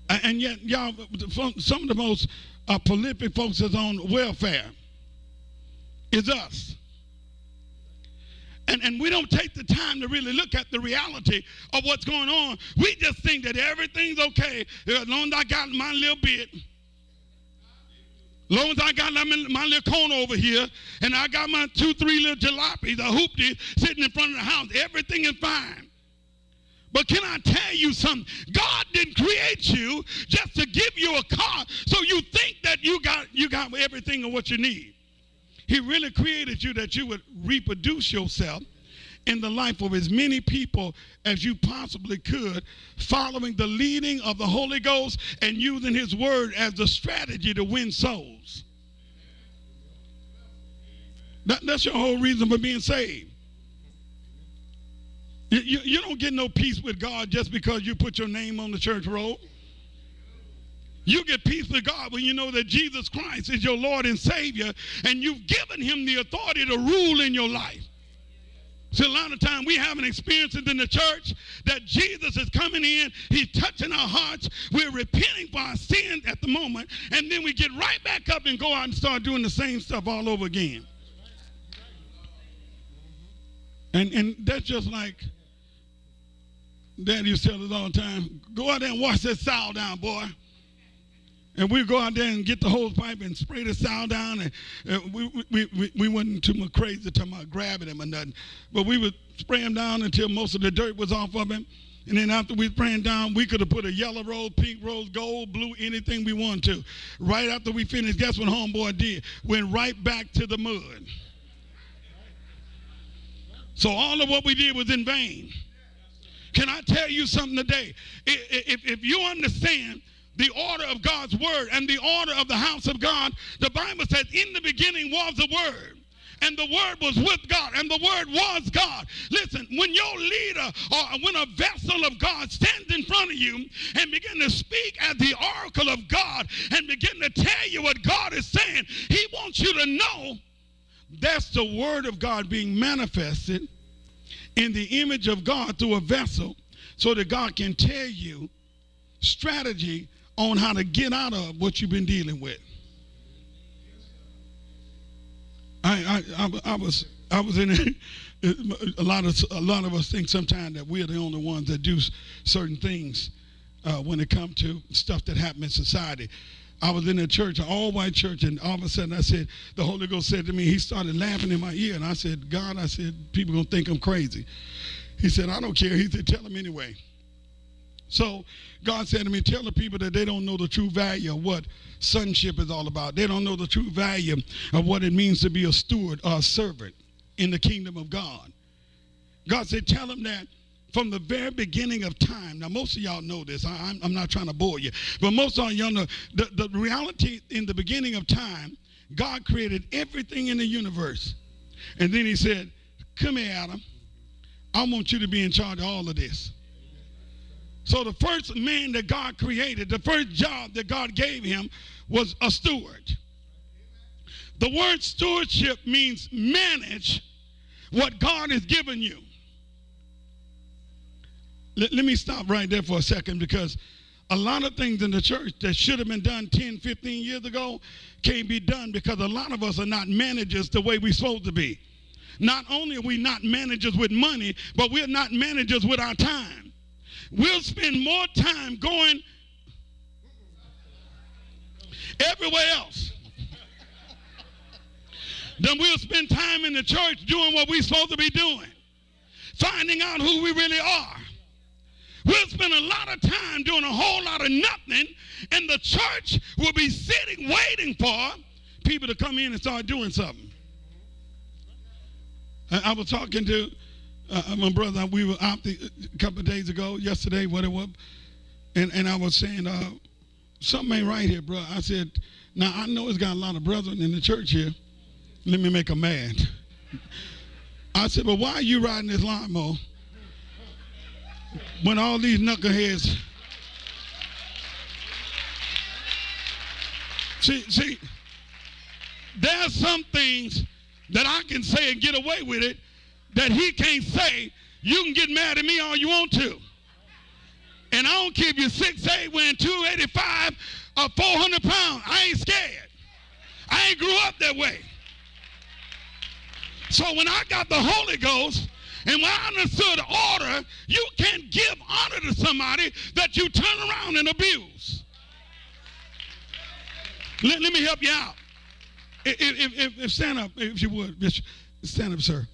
And yet, y'all, some of the most uh, prolific folks on welfare is us. And, and we don't take the time to really look at the reality of what's going on. We just think that everything's okay as long as I got my little bit. As long as I got my, little cone over here and I got my two, three little jalopies, a hoopty sitting in front of the house, everything is fine. But can I tell you something? God didn't create you just to give you a car so you think that you got you got everything of what you need. He really created you that you would reproduce yourself in the life of as many people as you possibly could, following the leading of the Holy Ghost and using His Word as the strategy to win souls. That, that's your whole reason for being saved. You, you, you don't get no peace with God just because you put your name on the church roll. You get peace with God when you know that Jesus Christ is your Lord and Savior and you've given him the authority to rule in your life. So a lot of time we haven't experienced in the church that Jesus is coming in, he's touching our hearts, we're repenting for our sins at the moment, and then we get right back up and go out and start doing the same stuff all over again. And and that's just like Daddy used to tell us all the time, go out there and wash that sow down, boy. And we'd go out there and get the hose pipe and spray the sow down. And, and we, we, we, we wasn't too much crazy talking about grabbing him or nothing. But we would spray him down until most of the dirt was off of him. And then after we sprayed down, we could have put a yellow rose, pink rose, gold, blue, anything we wanted to. Right after we finished, guess what homeboy did? Went right back to the mud. So all of what we did was in vain. Can I tell you something today? If, if you understand the order of God's word and the order of the house of God, the Bible says, in the beginning was the word. And the word was with God, and the word was God. Listen, when your leader or when a vessel of God stands in front of you and begin to speak as the oracle of God and begin to tell you what God is saying, he wants you to know that's the word of God being manifested in the image of God through a vessel so that God can tell you strategy on how to get out of what you've been dealing with. I, I, I, I was I was in a, lot of a lot of us think sometimes that we're the only ones that do certain things uh, when it comes to stuff that happens in society. I was in a church, an all white church, and all of a sudden I said, the Holy Ghost said to me, he started laughing in my ear, and I said, God, I said, people gonna think I'm crazy. He said, I don't care. He said, tell them anyway. So God said to me, tell the people that they don't know the true value of what sonship is all about. They don't know the true value of what it means to be a steward or a servant in the kingdom of God. God said, tell them that from the very beginning of time. Now, most of y'all know this. I, am not trying to bore you. But most of y'all know the, the reality in the beginning of time, God created everything in the universe. And then he said, come here, Adam. I want you to be in charge of all of this. So the first man that God created, the first job that God gave him was a steward. The word stewardship means manage what God has given you. Let, let, me stop right there for a second because a lot of things in the church that should have been done 10, 15 years ago can't be done because a lot of us are not managers the way we're supposed to be. Not only are we not managers with money, but we're not managers with our time. We'll spend more time going everywhere else than we'll spend time in the church doing what we're supposed to be doing, finding out who we really are. We'll spend a lot of time doing a whole lot of nothing, and the church will be sitting waiting for people to come in and start doing something. I, was talking to uh, my brother, we were out a couple of days ago, yesterday, whatever, and, and I was saying, uh, something ain't right here, bro. I said, now I know it's got a lot of brethren in the church here. Let me make them mad. I said, but why are you riding this lawnmower when all these knuckleheads? See, see, there's some things that I can say and get away with it that he can't say, you can get mad at me all you want to. And I don't if you're 6'8", weighing 285 or 400 pounds. I ain't scared. I ain't grew up that way. So when I got the Holy Ghost, and when I understood order, you can't give honor to somebody that you turn around and abuse. Let, let me help you out. If, if, if, if stand up, if you would, stand up, sir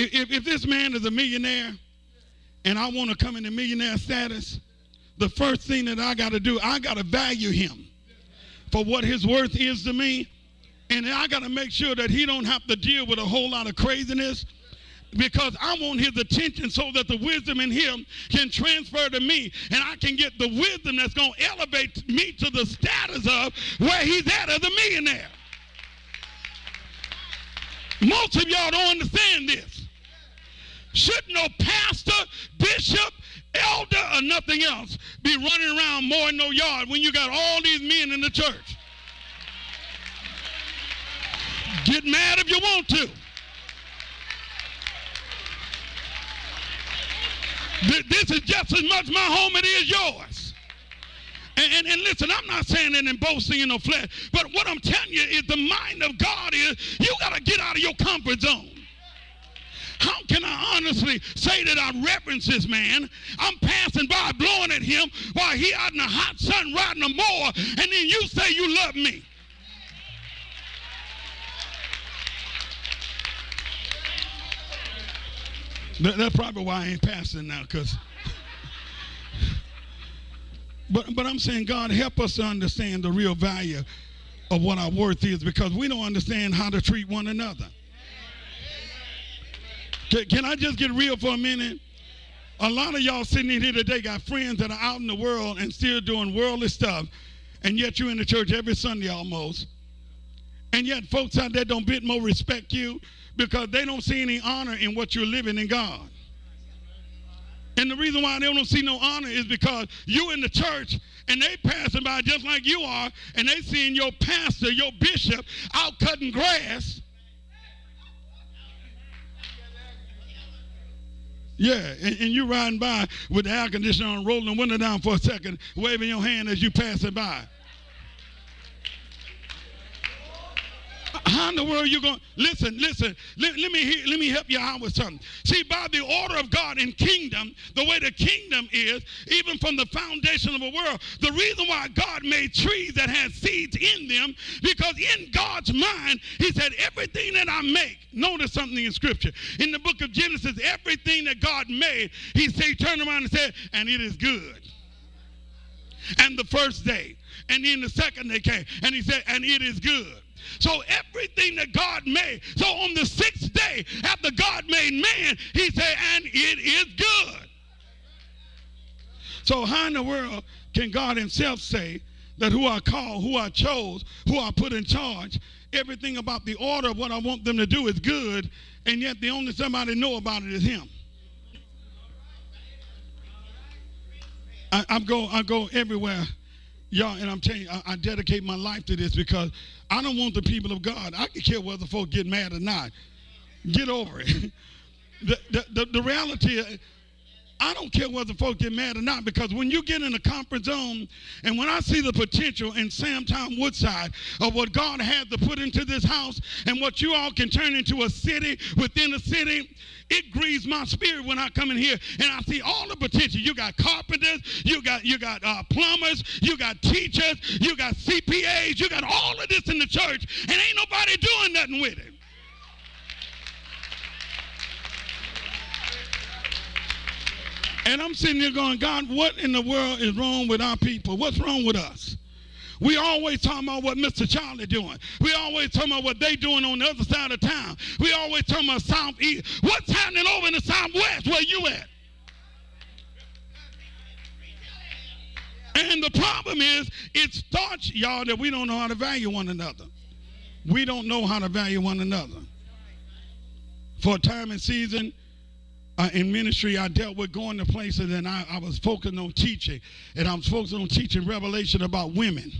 if, if this man is a millionaire and I want to come into millionaire status, the first thing that I got to do, I got to value him for what his worth is to me. And I got to make sure that he don't have to deal with a whole lot of craziness because I want his attention so that the wisdom in him can transfer to me and I can get the wisdom that's going to elevate me to the status of where he's at as a millionaire. Most of y'all don't understand this. Should no pastor, bishop, elder, or nothing else be running around mowing no yard when you got all these men in the church? Get mad if you want to. This is just as much my home it is yours. And, and, and listen, I'm not saying it in boasting in the flesh, but what I'm telling you is the mind of God is you got to get out of your comfort zone. How can I that I reverence this man? I'm passing by, blowing at him while he out in the hot sun riding a mower, and then you say you love me. That- That's probably why I ain't passing now, because. But, but I'm saying, God, help us to understand the real value of what our worth is because we don't understand how to treat one another. Can, can I just get real for a minute? A lot of y'all sitting in here today got friends that are out in the world and still doing worldly stuff, and yet you're in the church every Sunday almost. And yet folks out there don't bit more respect you because they don't see any honor in what you're living in God. And the reason why they don't see no honor is because you in the church and they passing by just like you are, and they seeing your pastor, your bishop out cutting grass. Yeah, and, and you riding by with the air conditioner on, rolling the window down for a second, waving your hand as you passing by. How in the world you going? Listen, listen. Let, let me hear, let me help you out with something. See, by the order of God in kingdom, the way the kingdom is, even from the foundation of the world, the reason why God made trees that had seeds in them, because in God's mind, He said, everything that I make. Notice something in Scripture. In the book of Genesis, everything that God made, He said, He turned around and said, and it is good. And the first day, and then the second day came, and He said, and it is good. So everything that God made. So on the sixth day, after God made man, he said, and it is good. So how in the world can God himself say that who I call, who I chose, who I put in charge, everything about the order of what I want them to do is good, and yet the only somebody know about it is him? I, I go, I go everywhere Y'all, and I'm telling you, I, I, dedicate my life to this because I don't want the people of God. I can care whether folk get mad or not. Get over it. the, the, the, the reality I don't care whether folks get mad or not because when you get in a comfort zone and when I see the potential in Samtown Woodside of what God had to put into this house and what you all can turn into a city within a city, it grieves my spirit when I come in here and I see all the potential. You got carpenters, you got you got uh, plumbers, you got teachers, you got CPAs, you got all of this in the church, and ain't nobody doing nothing with it. And I'm sitting there going, God, what in the world is wrong with our people? What's wrong with us? We always talking about what Mr. Charlie doing. We always talking about what they doing on the other side of town. We always talking about southeast. What's happening over in the southwest? Where you at? And the problem is, it starts, y'all, that we don't know how to value one another. We don't know how to value one another. For a time and season, uh, in ministry, I dealt with going to places and I, I was focusing on teaching. And I was focusing on teaching revelation about women.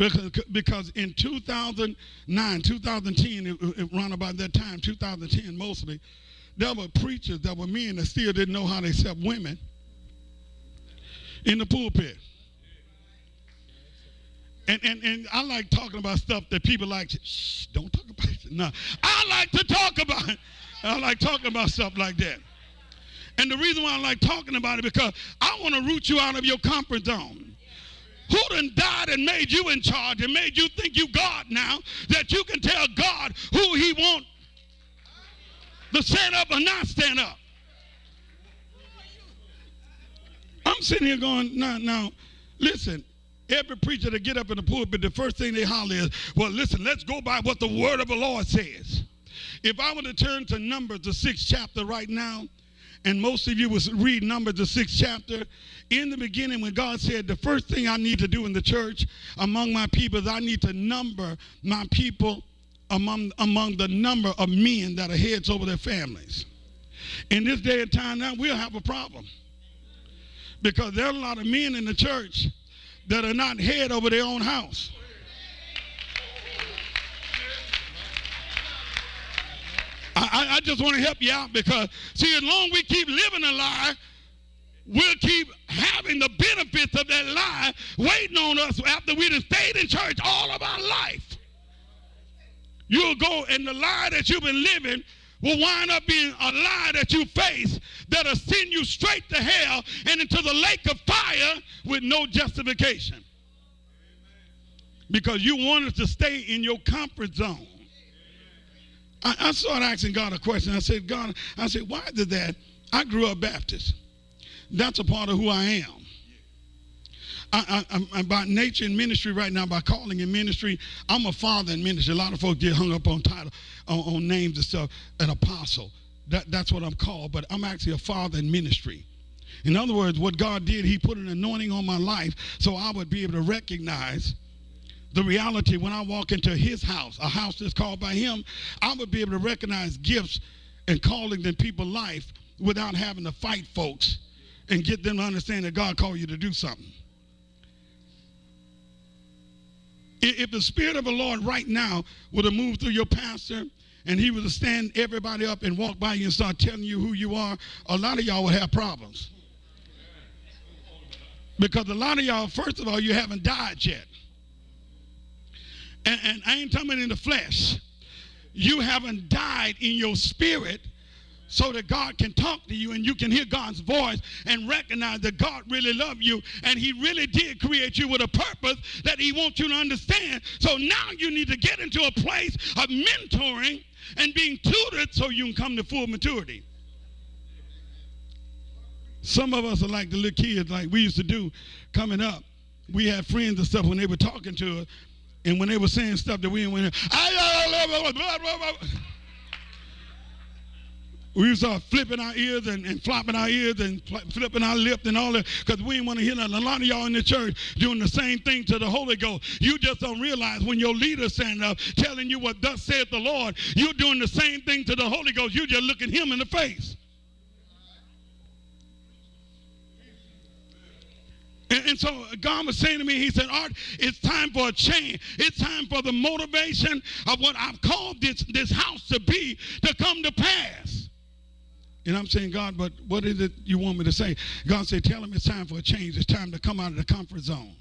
Because, because in 2009, 2010, it, it, around about that time, 2010 mostly, there were preachers that were men that still didn't know how to accept women in the pulpit. And, and, and I like talking about stuff that people like, shh, don't talk about it. No, I like to talk about it. I like talking about stuff like that. And the reason why I like talking about it because I want to root you out of your comfort zone. Who done died and made you in charge and made you think you God now that you can tell God who he want to stand up or not stand up? I'm sitting here going, now, now, listen, every preacher that get up in the pulpit, the first thing they holler is, well, listen, let's go by what the word of the Lord says. If I were to turn to Numbers, the sixth chapter right now, and most of you will read Numbers, the sixth chapter, in the beginning when God said, the first thing I need to do in the church among my people is I need to number my people among, among the number of men that are heads over their families. In this day and time now, we'll have a problem. Because there are a lot of men in the church that are not head over their own house. I, I just want to help you out because, see, as long as we keep living a lie, we'll keep having the benefits of that lie waiting on us after we've stayed in church all of our life. You'll go, and the lie that you've been living will wind up being a lie that you face that'll send you straight to hell and into the lake of fire with no justification. Because you wanted to stay in your comfort zone. I, I started asking God a question. I said, God, I said, why did that? I grew up Baptist. That's a part of who I am. I, am by nature in ministry right now, by calling in ministry, I'm a father in ministry. A lot of folks get hung up on title, on, on names and stuff, an apostle. That, that's what I'm called, but I'm actually a father in ministry. In other words, what God did, He put an anointing on my life so I would be able to recognize the reality when I walk into His house, a house that's called by Him, I would be able to recognize gifts and callings in people's life without having to fight folks and get them to understand that God called you to do something. If the Spirit of the Lord right now would have moved through your pastor and he would have stand everybody up and walk by you and start telling you who you are, a lot of y'all would have problems. Because a lot of y'all, first of all, you haven't died yet. And, and I ain't talking in the flesh. You haven't died in your spirit so that God can talk to you and you can hear God's voice and recognize that God really loved you and He really did create you with a purpose that He wants you to understand. So now you need to get into a place of mentoring and being tutored so you can come to full maturity. Some of us are like the little kids, like we used to do coming up. We had friends and stuff when they were talking to us, and when they were saying stuff that we didn't want to hear, we start flipping our ears and, and flopping our ears and flipping our lips and all that because we didn't want to hear nothing. A lot of y'all in the church doing the same thing to the Holy Ghost. You just don't realize when your leader's stand up telling you what thus saith the Lord, you're doing the same thing to the Holy Ghost. You're just looking him in the face. And, and, so God was saying to me, He said, Art, it's time for a change. It's time for the motivation of what I've called this, this house to be to come to pass. And I'm saying, God, but what is it you want me to say? God said, Tell him it's time for a change. It's time to come out of the comfort zone.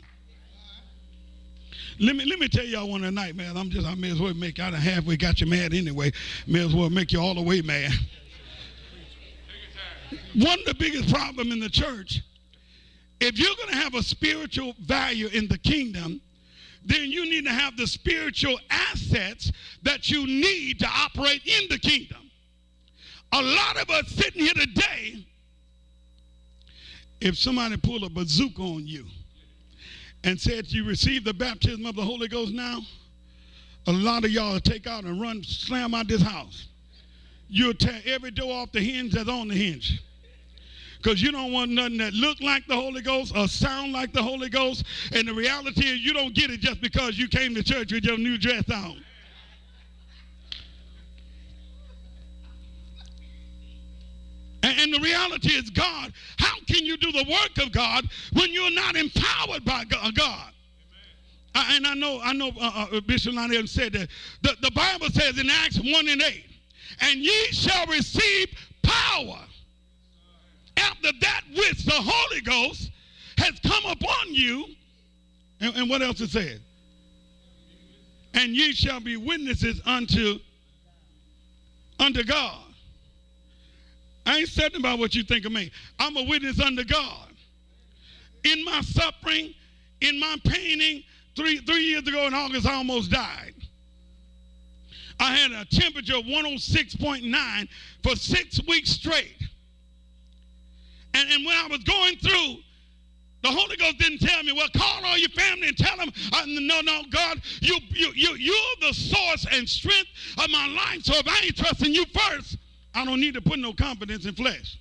Let me let me tell y'all one tonight, man. I'm just I may as well make out of halfway got you mad anyway. May as well make you all the way mad. One of the biggest problem in the church, if you're going to have a spiritual value in the kingdom, then you need to have the spiritual assets that you need to operate in the kingdom. A lot of us sitting here today, if somebody pulled a bazooka on you and said you received the baptism of the Holy Ghost now, a lot of y'all take out and run, slam out this house. You'll tear every door off the hinge that's on the hinge. Because you don't want nothing that look like the Holy Ghost or sound like the Holy Ghost. And the reality is you don't get it just because you came to church with your new dress on. And, the reality is, God, how can you do the work of God when you're not empowered by God? I, and I know, I know, uh, uh, Bishop Lionel said that. The, the Bible says in Acts 1 and 8, and ye shall receive power after that which the Holy Ghost has come upon you. And, and what else it said? And ye shall be witnesses unto, unto God. I ain't certain about what you think of me. I'm a witness unto God. In my suffering, in my paining, three, three years ago in August, I almost died. I had a temperature of 106.9 for six weeks straight. And, and when I was going through, the Holy Ghost didn't tell me, well, call all your family and tell them, uh, no, no, God, you, you, you, you're the source and strength of my life. So if I ain't trusting you first, I don't need to put no confidence in flesh.